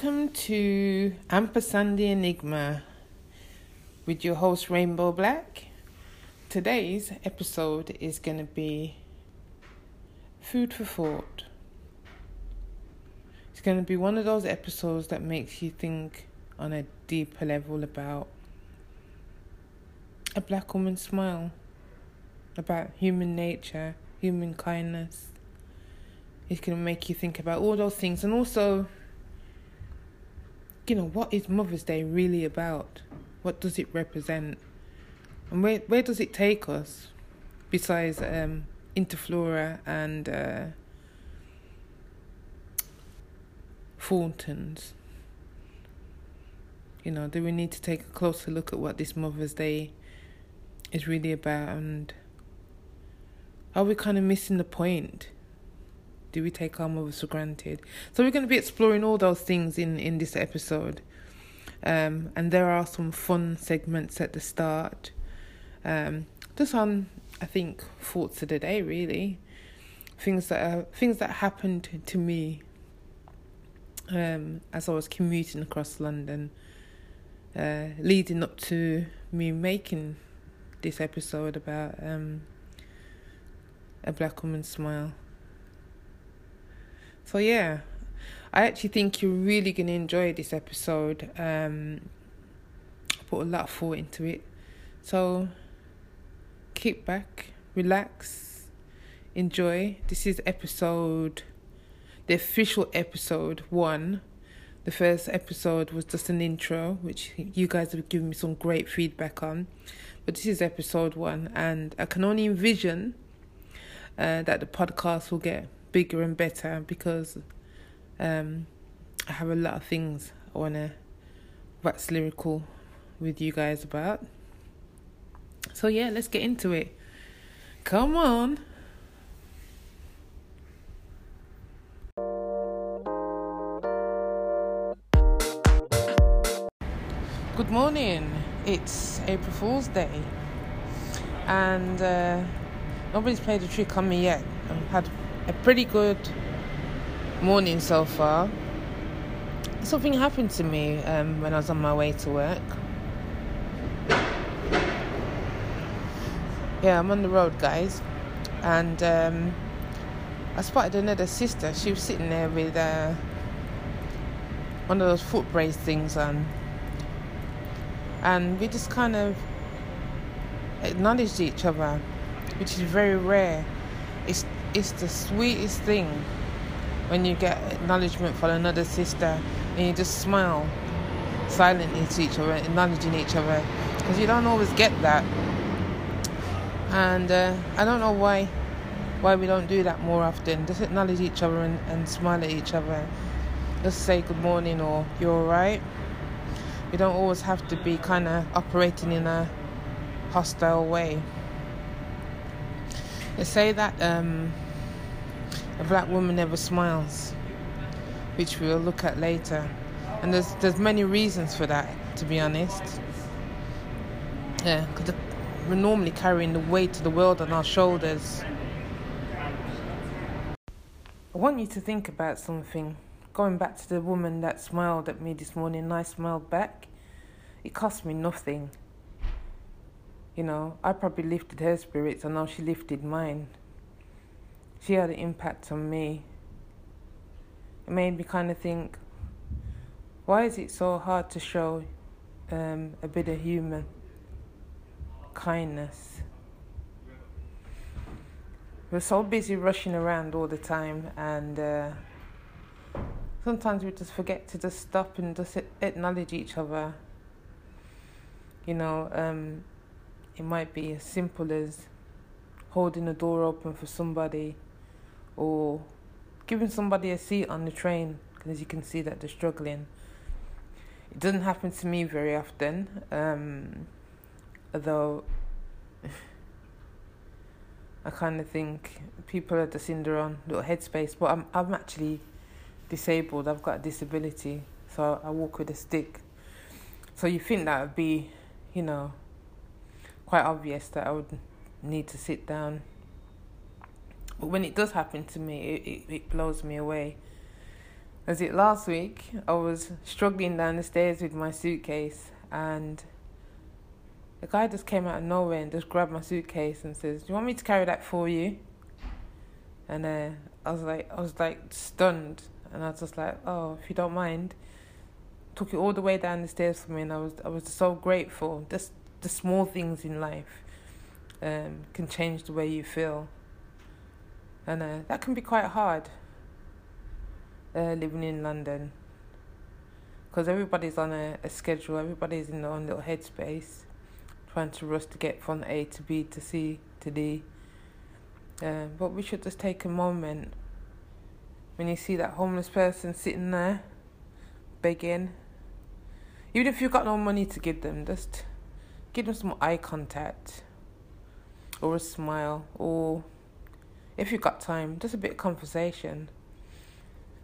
Welcome to Ampersandi Enigma with your host Rainbow Black. Today's episode is going to be food for thought. It's going to be one of those episodes that makes you think on a deeper level about a black woman's smile, about human nature, human kindness. It's going to make you think about all those things and also you know, what is Mother's Day really about? What does it represent? And where where does it take us? Besides um, Interflora and uh, Thorntons. You know, do we need to take a closer look at what this Mother's Day is really about and are we kind of missing the point? Do we take our mothers for granted? So we're going to be exploring all those things in in this episode. Um, and there are some fun segments at the start. Um, just on, I think, thoughts of the day, really. Things that are, things that happened to me um, as I was commuting across London, uh, leading up to me making this episode about um, a black woman's smile. So yeah, I actually think you're really gonna enjoy this episode. Um, I put a lot of thought into it, so kick back, relax, enjoy. This is episode, the official episode one. The first episode was just an intro, which you guys have given me some great feedback on. But this is episode one, and I can only envision uh, that the podcast will get bigger and better because um, I have a lot of things I want to wax lyrical with you guys about. So, yeah, let's get into it. Come on. Good morning. It's April Fool's Day, and uh, nobody's played a trick on me yet. I've had a pretty good morning so far. Something happened to me um, when I was on my way to work. Yeah, I'm on the road, guys, and um, I spotted another sister. She was sitting there with uh, one of those foot brace things on, and we just kind of acknowledged each other, which is very rare. It's it's the sweetest thing when you get acknowledgement from another sister and you just smile silently to each other, acknowledging each other, because you don't always get that. And uh, I don't know why why we don't do that more often. Just acknowledge each other and, and smile at each other. Just say good morning or you're alright. You don't always have to be kind of operating in a hostile way. They say that um, a black woman never smiles, which we'll look at later. And there's there's many reasons for that, to be honest. Yeah, because we're normally carrying the weight of the world on our shoulders. I want you to think about something. Going back to the woman that smiled at me this morning, and I smiled back. It cost me nothing. You know, I probably lifted her spirits, I know she lifted mine. She had an impact on me. It made me kind of think why is it so hard to show um, a bit of human kindness? We're so busy rushing around all the time, and uh, sometimes we just forget to just stop and just acknowledge each other. You know, um, it might be as simple as holding a door open for somebody or giving somebody a seat on the train because you can see that they're struggling. It doesn't happen to me very often, um, although I kind of think people are just in their own little headspace. But I'm I'm actually disabled. I've got a disability, so I walk with a stick. So you think that would be, you know, quite obvious that I would need to sit down. But when it does happen to me, it, it, it blows me away. As it last week? I was struggling down the stairs with my suitcase, and the guy just came out of nowhere and just grabbed my suitcase and says, "Do you want me to carry that for you?" And uh, I was like, I was like stunned, and I was just like, "Oh, if you don't mind." Took it all the way down the stairs for me, and I was I was so grateful. Just the small things in life um, can change the way you feel, and uh, that can be quite hard uh, living in London because everybody's on a, a schedule, everybody's in their own little headspace, trying to rush to get from A to B to C to D. Uh, but we should just take a moment when you see that homeless person sitting there begging. Even if you've got no money to give them, just give them some eye contact or a smile or if you've got time, just a bit of conversation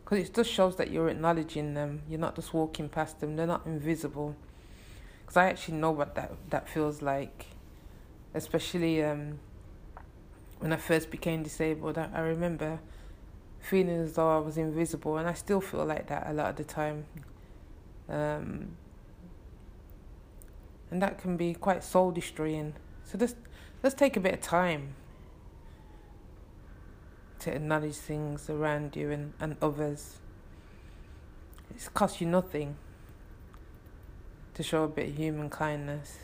because it just shows that you're acknowledging them. You're not just walking past them. They're not invisible. Because I actually know what that that feels like, especially um, when I first became disabled. I, I remember feeling as though I was invisible, and I still feel like that a lot of the time. Um, and that can be quite soul destroying. So just let's take a bit of time to acknowledge things around you and, and others. It's cost you nothing to show a bit of human kindness.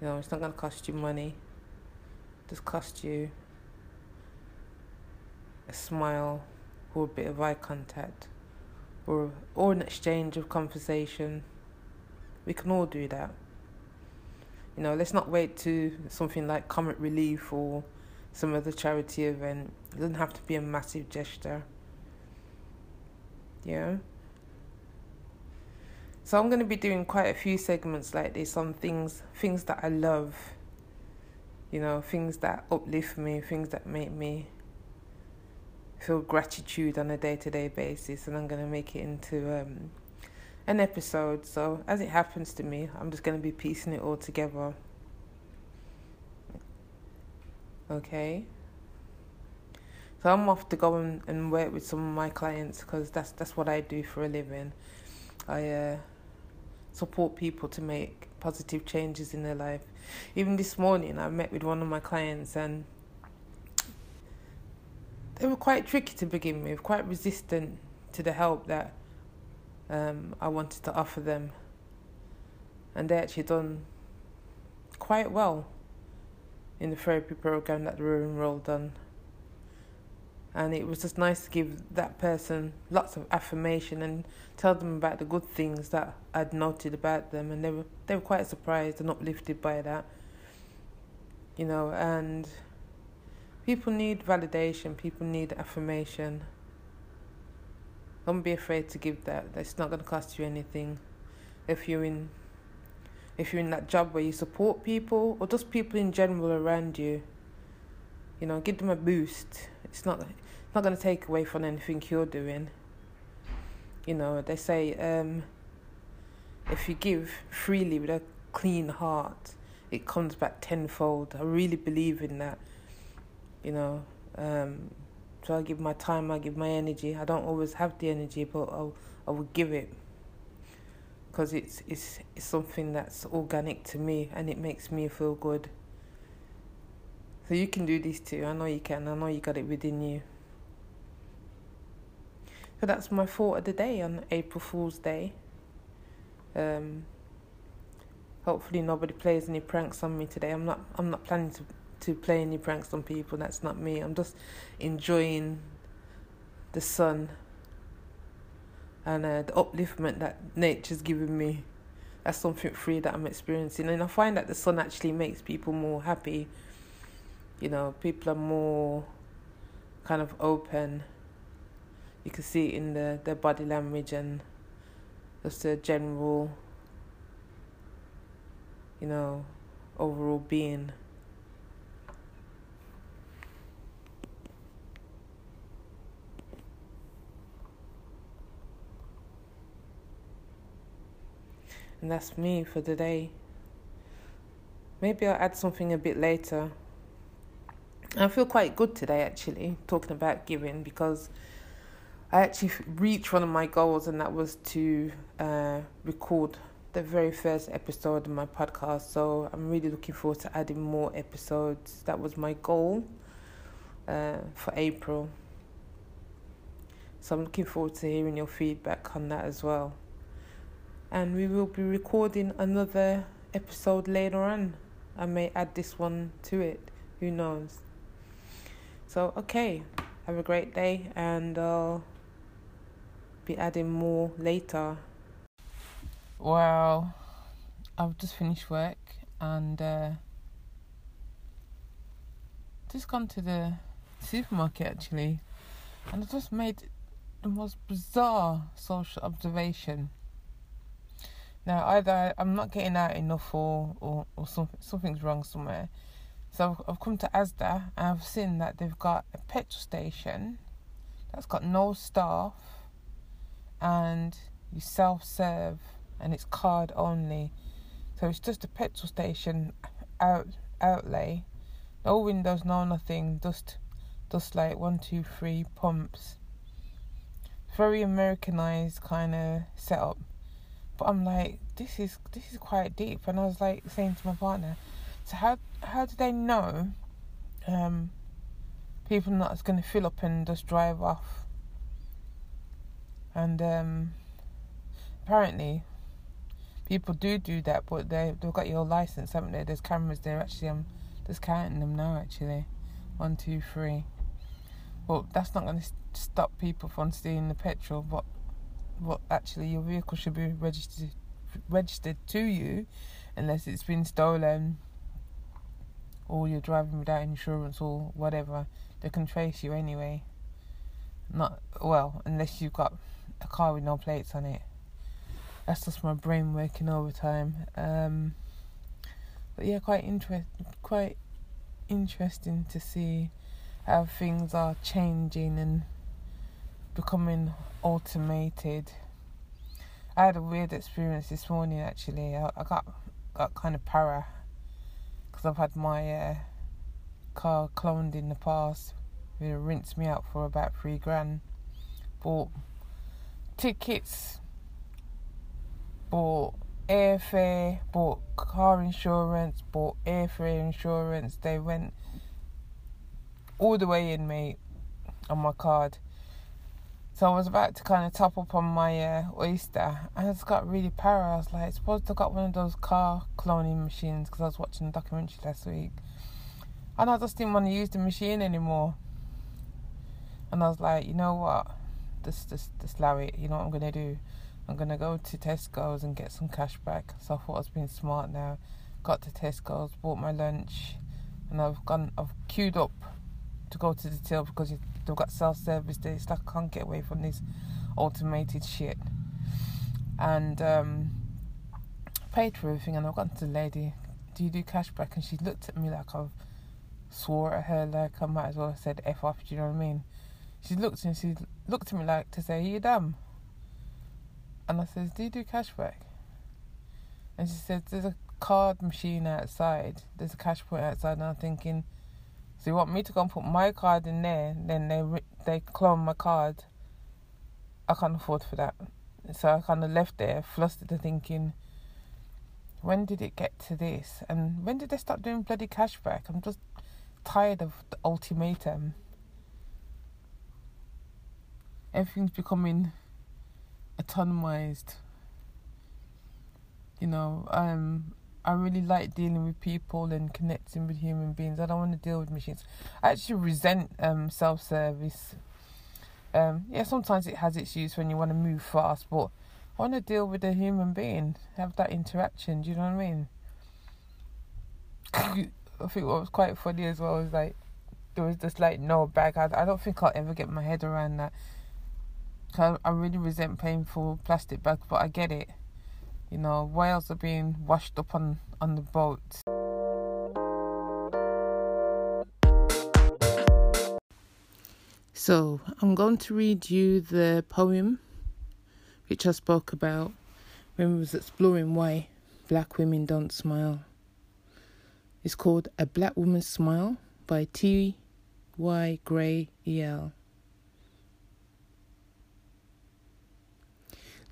You know, it's not going to cost you money. It just cost you a smile or a bit of eye contact or or an exchange of conversation. We can all do that. You know, let's not wait to something like Comic Relief or some other charity event. It doesn't have to be a massive gesture. Yeah. So I'm going to be doing quite a few segments like this on things things that I love. You know, things that uplift me, things that make me feel gratitude on a day-to-day basis and I'm going to make it into um, an episode. So as it happens to me, I'm just going to be piecing it all together. Okay. So I'm off to go and, and work with some of my clients because that's that's what I do for a living. I uh, support people to make positive changes in their life. Even this morning, I met with one of my clients and they were quite tricky to begin with, quite resistant to the help that um, I wanted to offer them. And they actually done quite well in the therapy program that they were enrolled on. And it was just nice to give that person lots of affirmation and tell them about the good things that I'd noted about them, and they were they were quite surprised and uplifted by that. You know, and people need validation. People need affirmation. Don't be afraid to give that. It's not going to cost you anything. If you're in if you're in that job where you support people or just people in general around you, you know, give them a boost. It's not it's not going to take away from anything you're doing. You know, they say um, if you give freely with a clean heart, it comes back tenfold. I really believe in that. You know, um, so I give my time, I give my energy. I don't always have the energy, but I'll, I will give it because it's it's it's something that's organic to me and it makes me feel good. So you can do this too. I know you can. I know you got it within you. So that's my thought of the day on April Fool's Day. Um, hopefully nobody plays any pranks on me today. I'm not I'm not planning to to play any pranks on people. That's not me. I'm just enjoying the sun and uh, the upliftment that nature's giving me. That's something free that I'm experiencing, and I find that the sun actually makes people more happy. You know, people are more kind of open. You can see it in the their body language and just the general, you know, overall being. And that's me for today. Maybe I'll add something a bit later. I feel quite good today actually, talking about giving because I actually reached one of my goals, and that was to uh, record the very first episode of my podcast. So I'm really looking forward to adding more episodes. That was my goal uh, for April. So I'm looking forward to hearing your feedback on that as well. And we will be recording another episode later on. I may add this one to it. Who knows? So, okay. Have a great day, and I'll be adding more later. Well, I've just finished work and uh, just gone to the supermarket actually, and I just made the most bizarre social observation. Now, either I'm not getting out enough, or or, or something something's wrong somewhere. So I've, I've come to Asda and I've seen that they've got a petrol station that's got no staff, and you self serve, and it's card only. So it's just a petrol station out outlay, no windows, no nothing, just just like one, two, three pumps. Very Americanized kind of setup. But I'm like, this is this is quite deep, and I was like saying to my partner, so how how do they know um, people not going to fill up and just drive off? And um, apparently, people do do that, but they they've got your license, haven't they? There's cameras there. Actually, I'm just counting them now. Actually, one, two, three. Well, that's not going to stop people from stealing the petrol, but what actually your vehicle should be registered registered to you, unless it's been stolen, or you're driving without insurance or whatever. They can trace you anyway. Not well, unless you've got a car with no plates on it. That's just my brain working overtime. Um, but yeah, quite interest, quite interesting to see how things are changing and becoming automated. I had a weird experience this morning actually. I, I got got kind of para because I've had my uh, car cloned in the past. It rinsed me out for about three grand. Bought tickets, bought airfare, bought car insurance, bought airfare insurance. They went all the way in, mate, on my card. So I was about to kind of top up on my uh, oyster, and I just got really para. I was like, suppose I got one of those car cloning machines because I was watching a documentary last week, and I just didn't want to use the machine anymore. And I was like, you know what, just just just allow it. You know what I'm gonna do? I'm gonna go to Tesco's and get some cash back. So I thought I was being smart now. Got to Tesco's, bought my lunch, and I've gone. I've queued up to go to the till because they've got self service. It's like I can't get away from this automated shit. And um, paid for everything, and I got to the lady, "Do you do cashback?" And she looked at me like I've swore at her, like I might as well have said "f off." Do you know what I mean? She looked and she looked at me like to say, "Are you dumb?" And I says, "Do you do cashback?" And she said, "There's a card machine outside. There's a cash point outside." And I'm thinking so you want me to go and put my card in there? Then they they clone my card. I can't afford for that. So I kind of left there, flustered, thinking, when did it get to this? And when did they start doing bloody cashback? I'm just tired of the ultimatum. Everything's becoming autonomized. You know, um, I really like dealing with people and connecting with human beings. I don't want to deal with machines. I actually resent um, self service. Um, yeah, sometimes it has its use when you want to move fast, but I want to deal with a human being, have that interaction. Do you know what I mean? I think what was quite funny as well was like there was just like no bag. I, I don't think I'll ever get my head around that. I, I really resent paying for plastic bags, but I get it you know, whales are being washed up on, on the boat. So, I'm going to read you the poem which I spoke about when we was exploring why black women don't smile. It's called A Black Woman's Smile by T. Y. Gray E. L.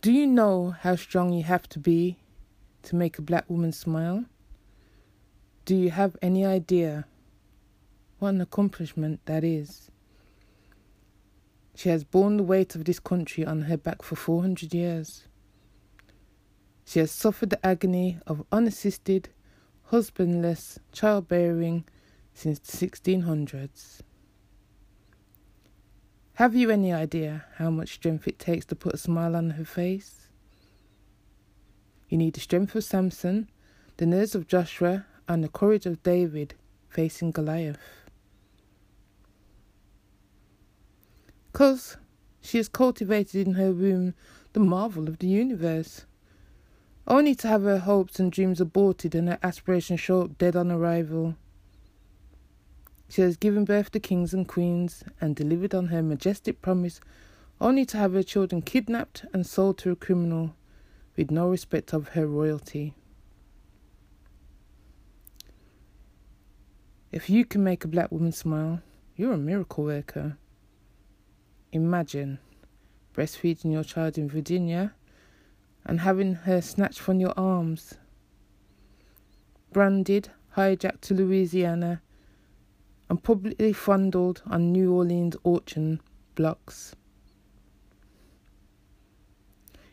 Do you know how strong you have to be to make a black woman smile? Do you have any idea what an accomplishment that is? She has borne the weight of this country on her back for 400 years. She has suffered the agony of unassisted, husbandless childbearing since the 1600s. Have you any idea how much strength it takes to put a smile on her face? You need the strength of Samson, the nerves of Joshua, and the courage of David facing Goliath. Because she has cultivated in her womb the marvel of the universe, only to have her hopes and dreams aborted and her aspirations show up dead on arrival. She has given birth to kings and queens and delivered on her majestic promise, only to have her children kidnapped and sold to a criminal with no respect of her royalty. If you can make a black woman smile, you're a miracle worker. Imagine breastfeeding your child in Virginia and having her snatched from your arms, branded, hijacked to Louisiana, and publicly fondled on New Orleans auction blocks.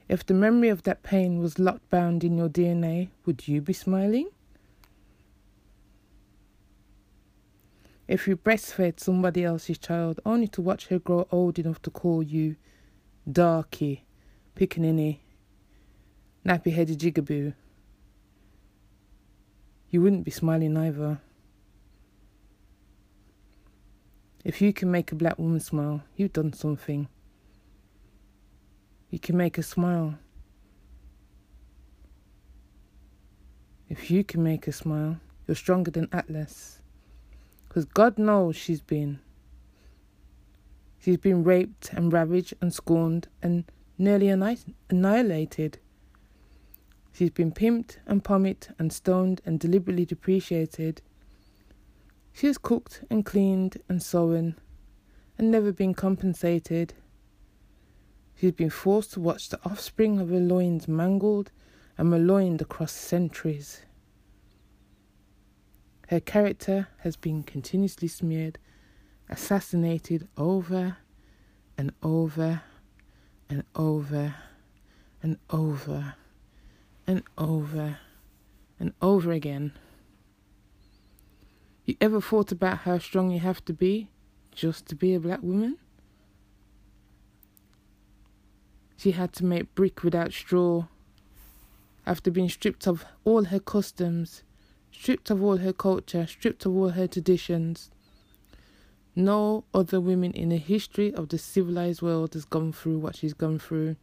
If the memory of that pain was locked bound in your DNA, would you be smiling? If you breastfed somebody else's child only to watch her grow old enough to call you darky, pickaninny, nappy headed jigaboo, you wouldn't be smiling either. If you can make a black woman smile, you've done something. You can make her smile. If you can make her smile, you're stronger than Atlas. Because God knows she's been. She's been raped and ravaged and scorned and nearly annihilated. She's been pimped and pommied and stoned and deliberately depreciated. She has cooked and cleaned and sewn and never been compensated. She has been forced to watch the offspring of her loins mangled and maligned across centuries. Her character has been continuously smeared, assassinated over and over and over and over and over and over again. You ever thought about how strong you have to be just to be a black woman? She had to make brick without straw after being stripped of all her customs, stripped of all her culture, stripped of all her traditions. No other woman in the history of the civilized world has gone through what she's gone through.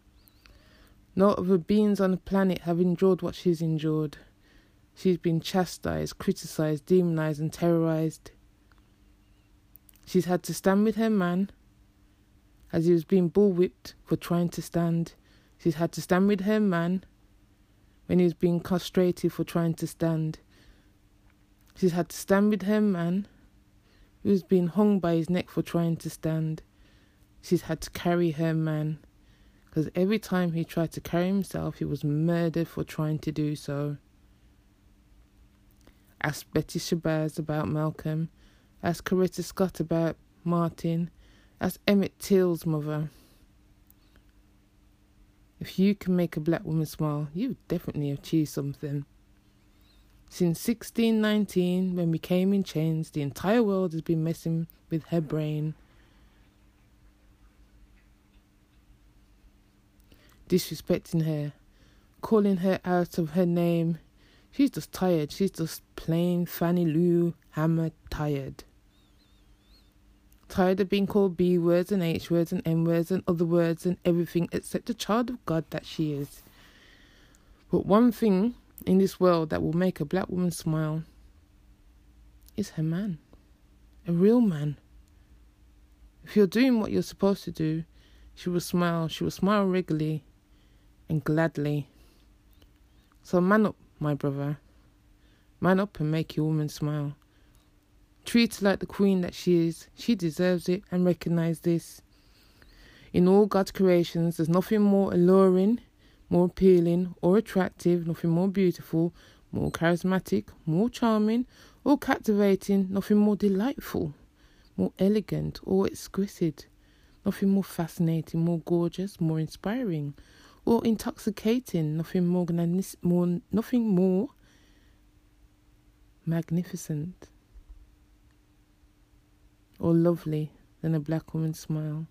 No other beings on the planet have endured what she's endured. She's been chastised, criticized, demonized, and terrorized. She's had to stand with her man as he was being bullwhipped for trying to stand. She's had to stand with her man when he was being castrated for trying to stand. She's had to stand with her man who was being hung by his neck for trying to stand. She's had to carry her man because every time he tried to carry himself, he was murdered for trying to do so. Ask Betty Shabazz about Malcolm. Ask Coretta Scott about Martin. Ask Emmett Till's mother. If you can make a black woman smile, you've definitely achieved something. Since 1619, when we came in chains, the entire world has been messing with her brain. Disrespecting her, calling her out of her name, She's just tired. She's just plain Fannie Lou Hamer tired. Tired of being called B words and H words and M words and other words and everything except the child of God that she is. But one thing in this world that will make a black woman smile is her man. A real man. If you're doing what you're supposed to do, she will smile. She will smile regularly and gladly. So man up, my brother. Man up and make your woman smile. Treat her like the queen that she is. She deserves it and recognize this. In all God's creations, there's nothing more alluring more appealing or attractive, nothing more beautiful, more charismatic, more charming or captivating, nothing more delightful, more elegant or exquisite, nothing more fascinating, more gorgeous, more inspiring, or intoxicating, nothing more, more nothing more magnificent or lovely than a black woman's smile.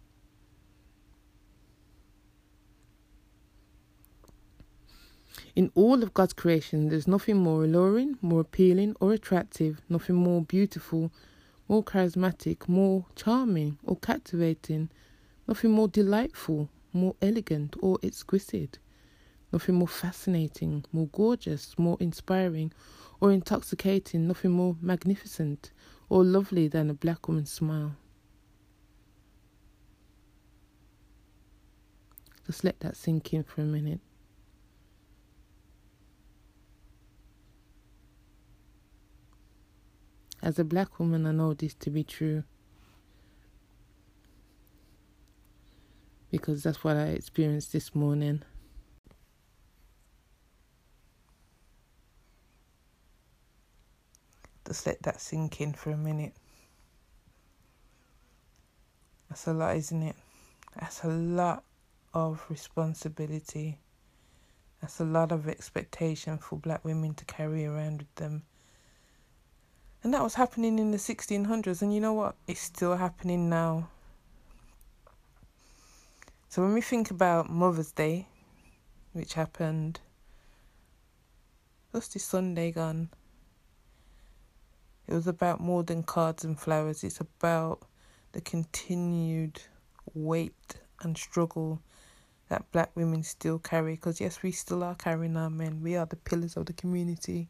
In all of God's creation, there's nothing more alluring, more appealing, or attractive, nothing more beautiful, more charismatic, more charming, or captivating, nothing more delightful, more elegant, or exquisite, nothing more fascinating, more gorgeous, more inspiring, or intoxicating, nothing more magnificent or lovely than a black woman's smile. Just let that sink in for a minute. As a black woman, I know this to be true. Because that's what I experienced this morning. Just let that sink in for a minute. That's a lot, isn't it? That's a lot of responsibility. That's a lot of expectation for black women to carry around with them and that was happening in the 1600s, and you know what? It's still happening now. So when we think about Mother's Day, which happened, what's this Sunday gone? It was about more than cards and flowers. It's about the continued weight and struggle that black women still carry. Because, yes, we still are carrying our men. We are the pillars of the community.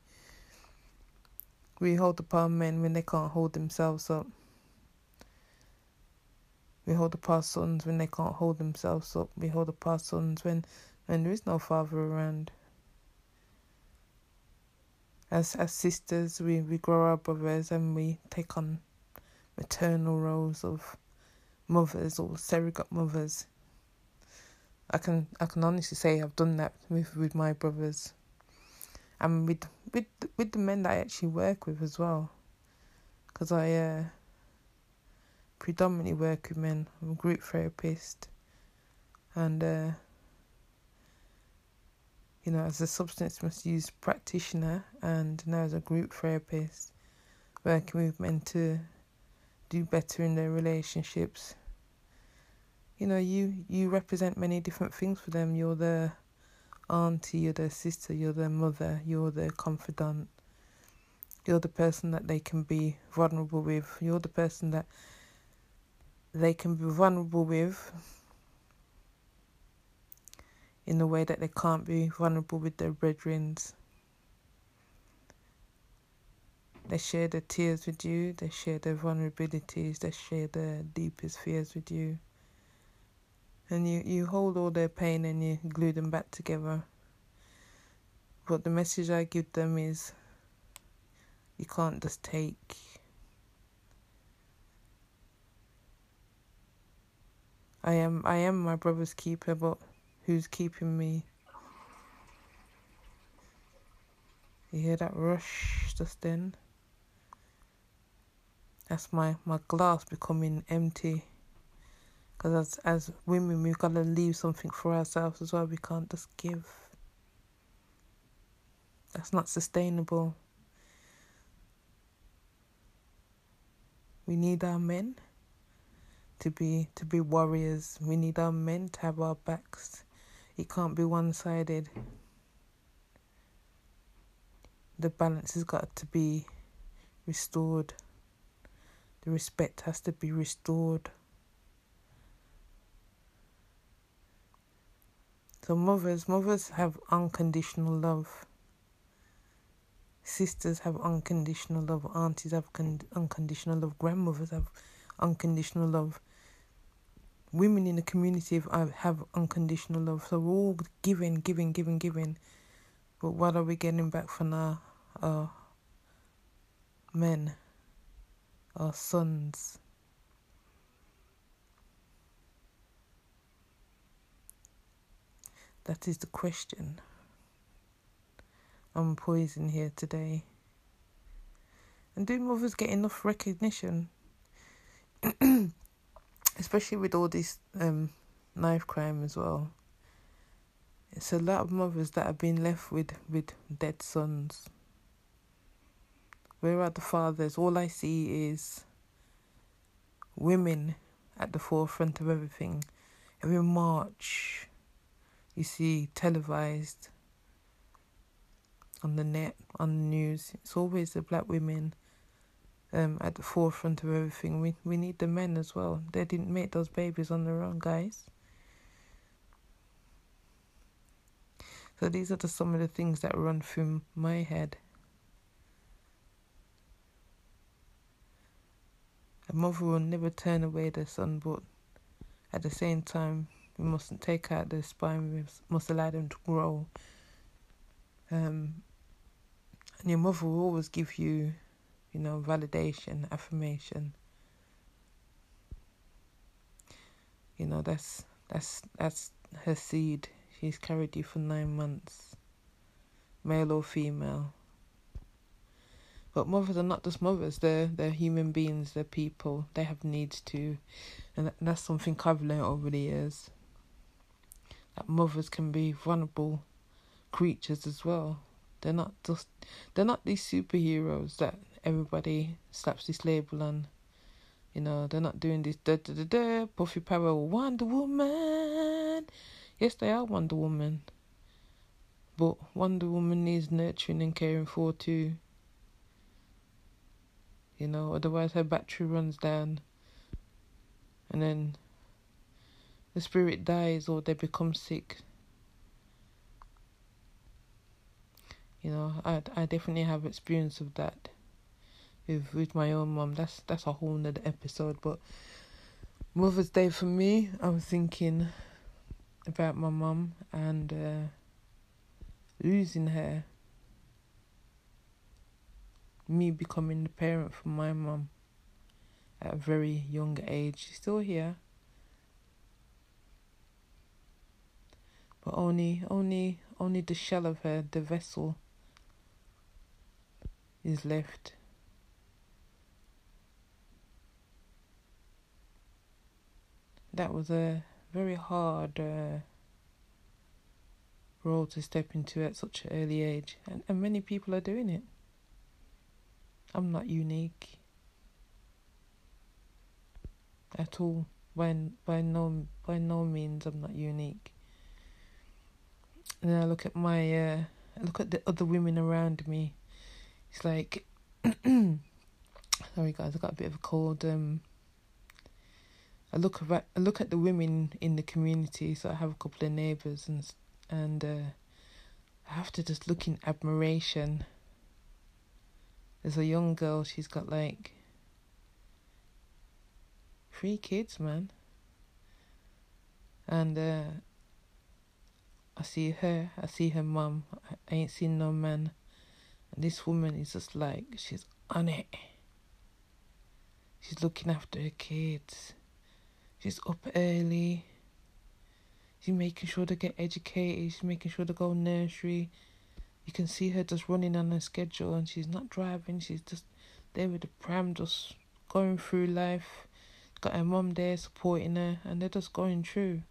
We hold upon men when they can't hold themselves up. We hold upon sons when they can't hold themselves up. We hold upon sons when, when there is no father around. As as sisters, we, we grow our brothers and we take on maternal roles of mothers or surrogate mothers. I can I can honestly say I've done that with, with my brothers and with with with the men that I actually work with as well, because I uh, predominantly work with men. I'm a group therapist, and uh, you know, as a substance misuse practitioner, and now as a group therapist, working with men to do better in their relationships. You know, you you represent many different things for them. You're the auntie, you're their sister, you're their mother, you're their confidant. You're the person that they can be vulnerable with. You're the person that they can be vulnerable with in a way that they can't be vulnerable with their brethren. They share their tears with you, they share their vulnerabilities, they share their deepest fears with you and you, you hold all their pain and you glue them back together. But the message I give them is you can't just take I am I am my brother's keeper, but who's keeping me? You hear that rush just then? That's my, my glass becoming empty. Because as, as women, we've got to leave something for ourselves as well. We can't just give. That's not sustainable. We need our men to be to be warriors. We need our men to have our backs. It can't be one sided. The balance has got to be restored. The respect has to be restored. So mothers, mothers have unconditional love. Sisters have unconditional love. Aunties have con- unconditional love. Grandmothers have unconditional love. Women in the community have, have unconditional love. So we're all giving, giving, giving, giving. But what are we getting back from our, our men, our sons? That is the question. I'm poising here today. And do mothers get enough recognition? Especially with all this um, knife crime as well. It's a lot of mothers that have been left with, with dead sons. Where are the fathers? All I see is women at the forefront of everything. Every march you see televised on the net, on the news. It's always the black women um, at the forefront of everything. We we need the men as well. They didn't make those babies on their own, guys. So these are just some of the things that run through my head. A mother will never turn away their son, but at the same time, we mustn't take out the spine. We must allow them to grow. Um, and your mother will always give you, you know, validation, affirmation. You know, that's that's that's her seed. She's carried you for nine months, male or female. But mothers are not just mothers; they're they're human beings. They're people. They have needs too, and that's something I've learned over the years. That mothers can be vulnerable creatures as well. They're not just they're not these superheroes that everybody slaps this label on. You know, they're not doing this da da da da Puffy Power Wonder Woman. Yes, they are Wonder Woman. But Wonder Woman needs nurturing and caring for too. You know, otherwise her battery runs down and then the spirit dies or they become sick You know, I I definitely have experience of that with with my own mom. That's that's a whole nother episode. But Mother's Day for me, I'm thinking about my mom and uh, losing her. Me becoming the parent for my mom at a very young age. She's still here. But only only only the shell of her, the vessel is left. That was a very hard uh, role to step into at such an early age, and, and many people are doing it. I'm not unique at all. By by no by no means, I'm not unique. And I look at my uh, I look at the other women around me it's like sorry guys, I got a bit of a cold. Um, I look at I look at the women in the community. So I have a couple of neighbors and and uh, I have to just look in admiration. There's a young girl. She's got like three kids, man. And uh, I see her. I see her mum. I ain't seen no man. And this woman is just like, she's on it. She's looking after her kids. She's up early. She's making sure they get educated. She's making sure they go nursery. You can see her just running on her schedule and she's not driving. She's just there with the pram, just going through life. Got her mum there supporting her and they're just going through.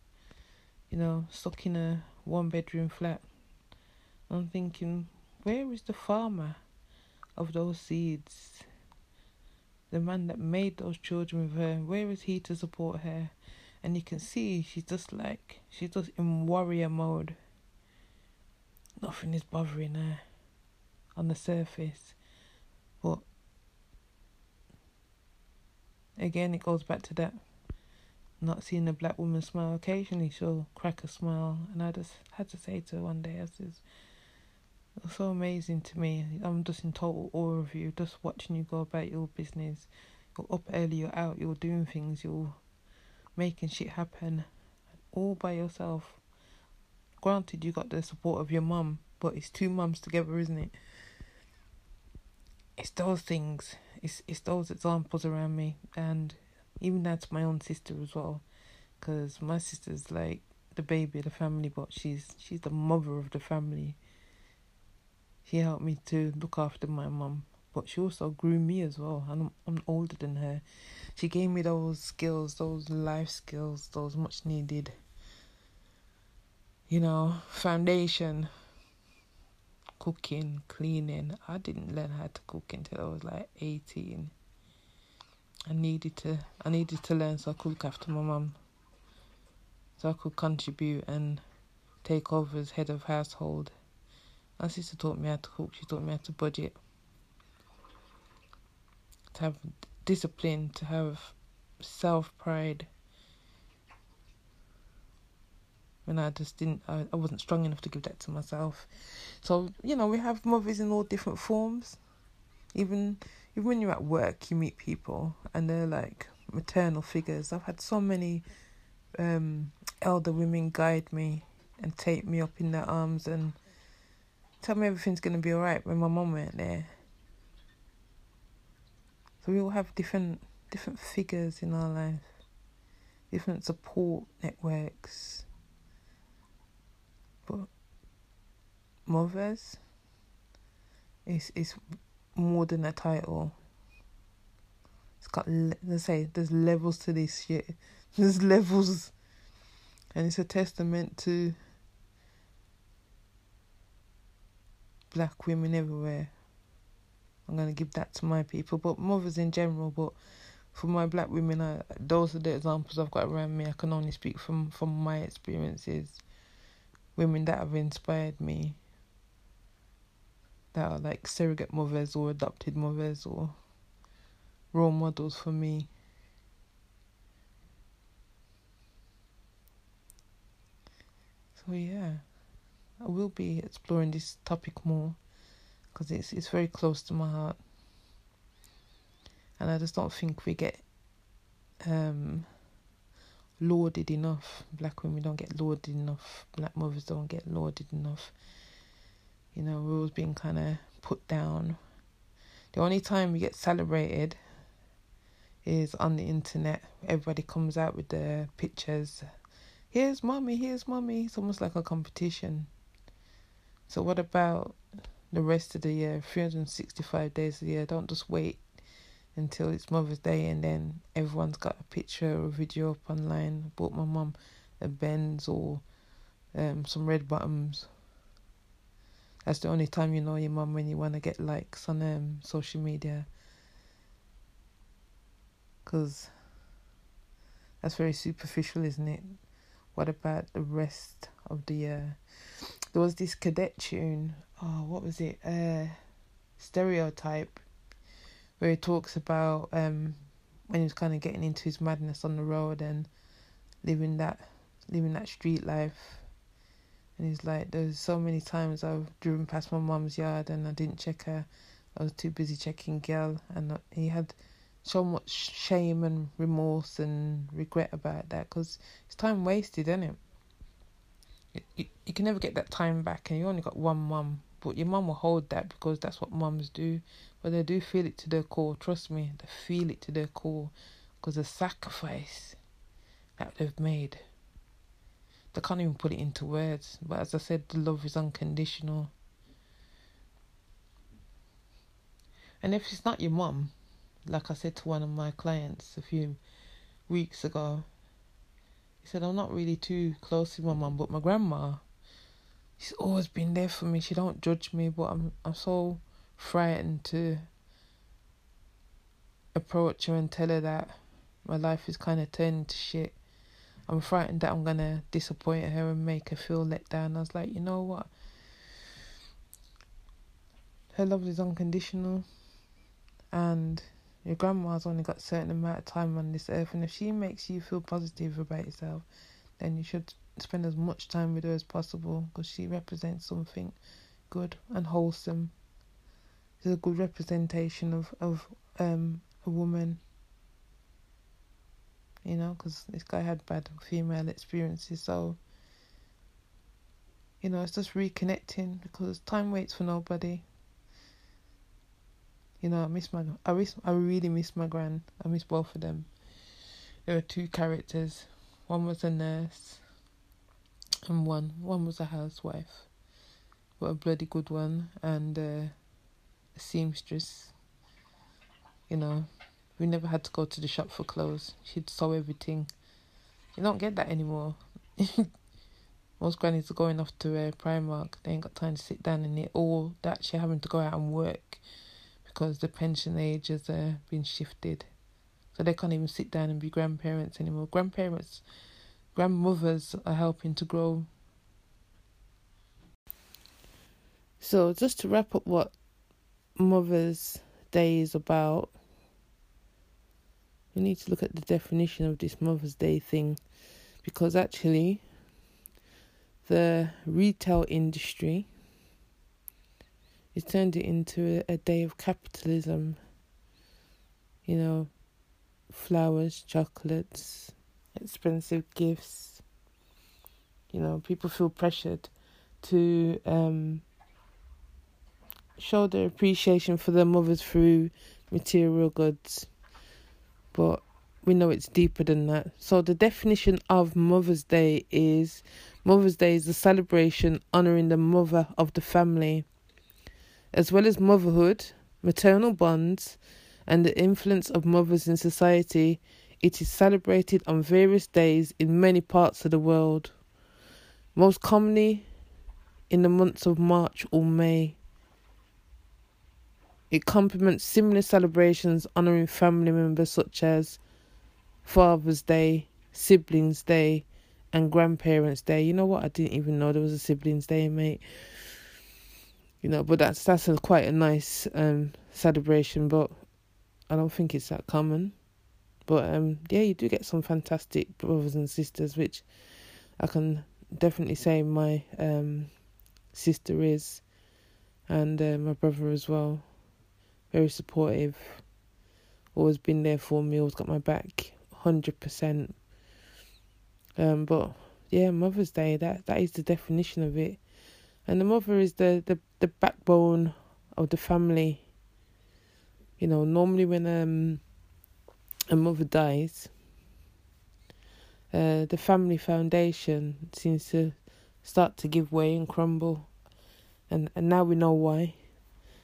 You know, stuck in a one bedroom flat. I'm thinking, where is the farmer of those seeds? The man that made those children with her, where is he to support her? And you can see she's just like, she's just in warrior mode. Nothing is bothering her on the surface. But again, it goes back to that not seeing a black woman smile. Occasionally, she'll crack a smile, and I just had to say to her one day, I says, so amazing to me. I'm just in total awe of you, just watching you go about your business. You're up early, you're out, you're doing things, you're making shit happen all by yourself. Granted, you got the support of your mum, but it's two mums together, isn't it? It's those things, it's, it's those examples around me, and even that's my own sister as well, because my sister's like the baby of the family, but she's she's the mother of the family. She helped me to look after my mum, but she also grew me as well, and I'm, I'm older than her. She gave me those skills, those life skills, those much needed, you know, foundation. Cooking, cleaning. I didn't learn how to cook until I was like eighteen. I needed to I needed to learn so I could look after my mum. So I could contribute and take over as head of household. My sister taught me how to cook, she taught me how to budget. To have discipline, to have self pride. And I just didn't I, I wasn't strong enough to give that to myself. So, you know, we have mothers in all different forms. Even even when you're at work, you meet people and they're like maternal figures. I've had so many um, elder women guide me and take me up in their arms and tell me everything's going to be alright when my mum weren't there. So we all have different different figures in our life, different support networks. But mothers is is more than a title. It's got let's say there's levels to this shit. There's levels, and it's a testament to black women everywhere. I'm gonna give that to my people, but mothers in general. But for my black women, I, those are the examples I've got around me. I can only speak from from my experiences. Women that have inspired me that are like surrogate mothers or adopted mothers or role models for me. So yeah, I will be exploring this topic more because it's it's very close to my heart, and I just don't think we get um, lauded enough. Black women don't get lauded enough. Black mothers don't get lauded enough you know, we're always being kind of put down. The only time we get celebrated is on the internet. Everybody comes out with their pictures. Here's mommy, here's mommy. It's almost like a competition. So, what about the rest of the year? 365 days a year. Don't just wait until it's Mother's Day and then everyone's got a picture or video up online. I bought my mum a Benz or um, some red bottoms that's the only time you know your mum when you want to get likes on um, social media. Because that's very superficial, isn't it? What about the rest of the year? There was this cadet tune. Oh, what was it? Uh, stereotype, where he talks about um when he was kind of getting into his madness on the road and living that living that street life and he's like, there's so many times I've driven past my mum's yard and I didn't check her. I was too busy checking girl, and he had so much shame and remorse and regret about that because it's time wasted, isn't it? You, you, you can never get that time back, and you only got one mum. But your mum will hold that because that's what mums do. But they do feel it to their core. Trust me, they feel it to their core because the sacrifice that they've made they can't even put it into words. But as I said, the love is unconditional. And if it's not your mum, like I said to one of my clients a few weeks ago, he said, I'm not really too close to my mum, but my grandma, she's always been there for me. She don't judge me, but I'm I'm so frightened to approach her and tell her that my life is kind of turning to shit. I'm frightened that I'm gonna disappoint her and make her feel let down. I was like, you know what? Her love is unconditional, and your grandma's only got a certain amount of time on this earth, and if she makes you feel positive about yourself, then you should spend as much time with her as possible because she represents something good and wholesome. She's a good representation of of um a woman you know, because this guy had bad female experiences. So, you know, it's just reconnecting because time waits for nobody. You know, I miss my, I miss, I really miss my grand. I miss both of them. There were two characters. One was a nurse, and one. One was a housewife, but a bloody good one, and uh, a seamstress. You know, we never had to go to the shop for clothes. She'd sew everything. You don't get that anymore. Most grannies are going off to uh, Primark. They ain't got time to sit down and knit. Or they're having to go out and work because the pension age has uh, been shifted. So they can't even sit down and be grandparents anymore. Grandparents, grandmothers are helping to grow. So just to wrap up what Mother's Day is about, we need to look at the definition of this Mother's Day thing because actually the retail industry has turned it into a, a day of capitalism. You know, flowers, chocolates, expensive gifts. You know, people feel pressured to um, show their appreciation for their mothers through material goods. But we know it's deeper than that. So the definition of Mother's Day is Mother's Day is a celebration honoring the mother of the family, as well as motherhood, maternal bonds, and the influence of mothers in society. It is celebrated on various days in many parts of the world, most commonly in the months of March or May. It complements similar celebrations honoring family members such as Father's Day, Siblings Day, and Grandparents Day. You know what? I didn't even know there was a Siblings Day, mate. You know, but that's that's a, quite a nice um, celebration, but I don't think it's that common. But um, yeah, you do get some fantastic brothers and sisters, which I can definitely say my um, sister is, and uh, my brother as well. Very supportive, always been there for me, always got my back hundred percent. Um, but yeah, Mother's Day that that is the definition of it, and the mother is the the the backbone of the family. You know, normally when um a mother dies, uh, the family foundation seems to start to give way and crumble, and and now we know why,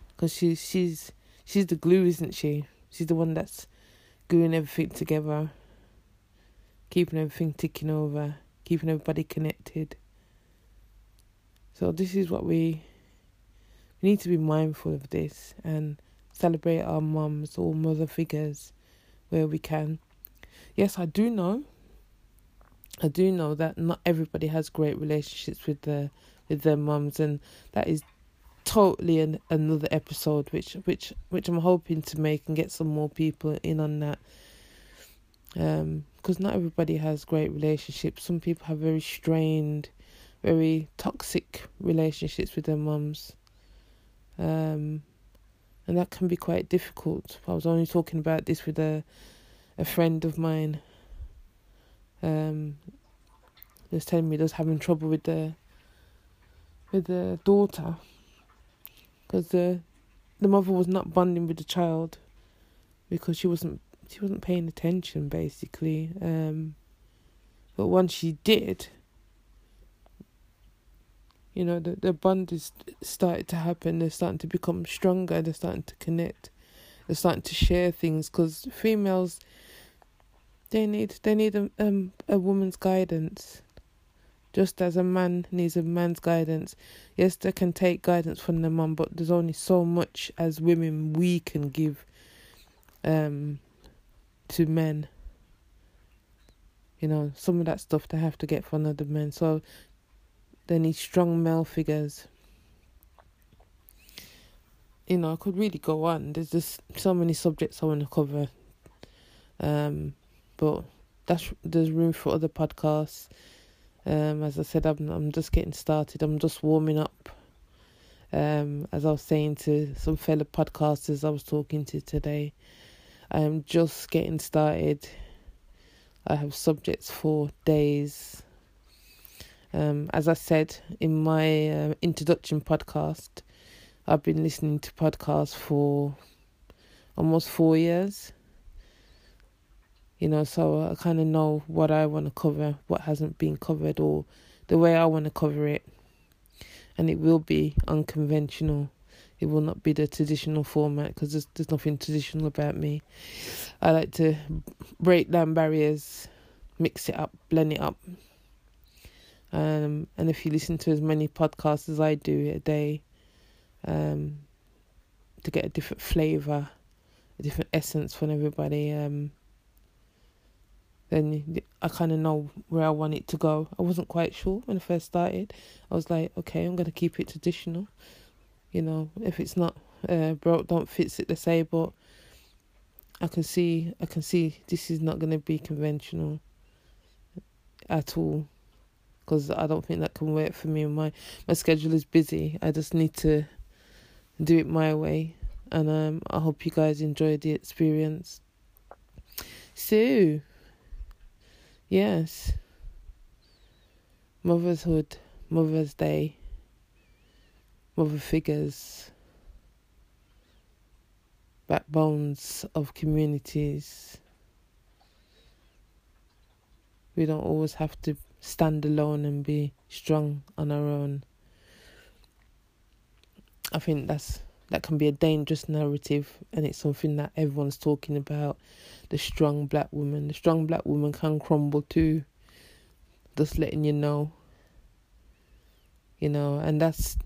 because she's she's she's the glue, isn't she? She's the one that's gluing everything together keeping everything ticking over, keeping everybody connected. So this is what we we need to be mindful of this and celebrate our mums or mother figures where we can. Yes, I do know. I do know that not everybody has great relationships with their with their mums, and that is totally an, another episode, which which which I'm hoping to make and get some more people in on that. Um, because not everybody has great relationships. Some people have very strained, very toxic relationships with their mums. Um, and that can be quite difficult. I was only talking about this with a a friend of mine. Um, was telling me he was having trouble with the with the daughter because the the mother was not bonding with the child because she wasn't she wasn't paying attention basically. Um, but once she did, you know, the the bond is started to happen. They're starting to become stronger. They're starting to connect. They're starting to share things because females, they need they need a um a woman's guidance, just as a man needs a man's guidance. Yes, they can take guidance from their mum, but there's only so much as women we can give. Um, to men. You know, some of that stuff they have to get from other men. So they need strong male figures. You know, I could really go on. There's just so many subjects I want to cover. Um, but that's there's room for other podcasts. Um, as I said, I'm I'm just getting started. I'm just warming up. Um, as I was saying to some fellow podcasters I was talking to today, I'm just getting started. I have subjects for days. Um, as I said in my uh, introduction podcast, I've been listening to podcasts for almost four years. You know, so I kind of know what I want to cover, what hasn't been covered, or the way I want to cover it, and it will be unconventional. It will not be the traditional format because there's there's nothing traditional about me. I like to break down barriers, mix it up, blend it up. Um, and if you listen to as many podcasts as I do a day, um, to get a different flavor, a different essence from everybody, um, then I kind of know where I want it to go. I wasn't quite sure when I first started. I was like, okay, I'm gonna keep it traditional. You know, if it's not uh, broke, don't fix it. They say, but I can see, I can see this is not gonna be conventional at all, because I don't think that can work for me. My my schedule is busy. I just need to do it my way, and um, I hope you guys enjoy the experience. So. Yes. Motherhood, Mother's Day, mother figures, backbones of communities. We don't always have to stand alone and be strong on our own. I think that's that can be a dangerous narrative and it's something that everyone's talking about. The strong black woman the strong black woman can crumble too. Just letting you know. You know and that's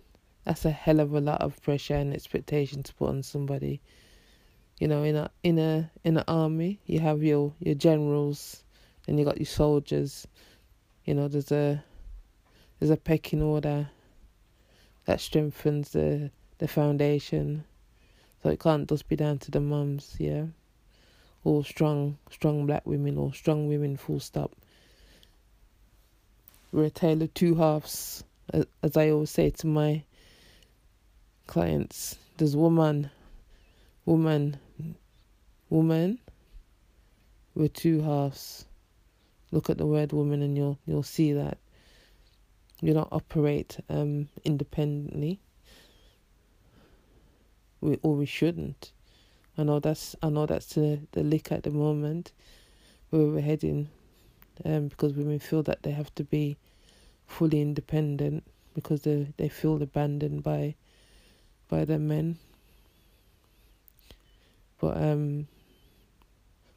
that's a hell of a lot of pressure and expectation to put on somebody. You know in a in a in an army you have your your generals and you got your soldiers you know there's a there's a pecking order that strengthens the the foundation. So it can't just be down to the mums, yeah. All strong, strong black women or strong women, full stop. We're a tale of two halves, as I always say to my clients. There's woman, woman, woman. We're two halves. Look at the word woman, and you'll you'll see that you don't operate um independently we or we shouldn't. I know that's I know that's the the lick at the moment where we're heading, um, because women feel that they have to be fully independent because they they feel abandoned by by their men. But um,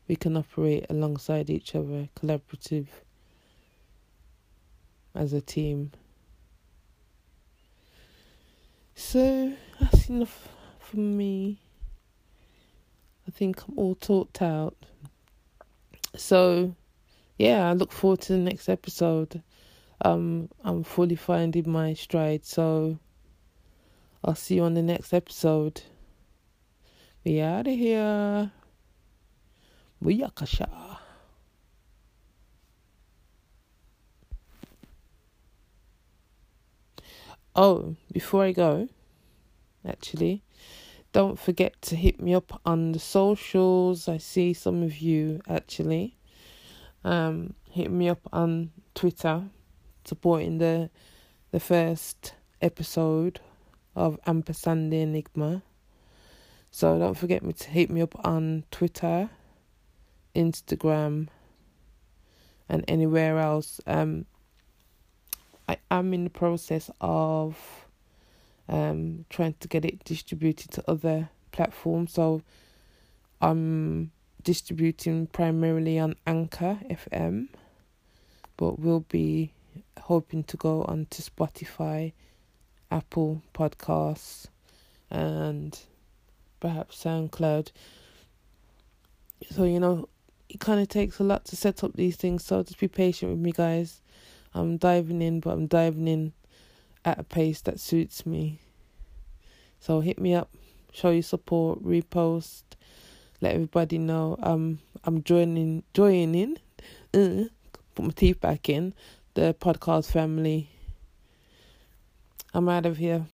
we can operate alongside each other, collaborative as a team. So that's enough for me. I think I'm all talked out. So, yeah, I look forward to the next episode. Um, I'm fully finding my stride, so I'll see you on the next episode. We out of here. Oh, before I go, actually, don't forget to hit me up on the socials. I see some of you actually. Um, hit me up on Twitter, supporting the the first episode of Ampersand Enigma. So don't forget me to hit me up on Twitter, Instagram, and anywhere else. Um, I am in the process of um, trying to get it distributed to other platforms. So I'm distributing primarily on Anchor FM, but we'll be hoping to go onto Spotify, Apple Podcasts, and perhaps SoundCloud. So, you know, it kind of takes a lot to set up these things, so just be patient with me, guys. I'm diving in, but I'm diving in at a pace that suits me. So hit me up, show your support, repost, let everybody know I'm I'm joining joining uh, put my teeth back in the podcast family. I'm out of here.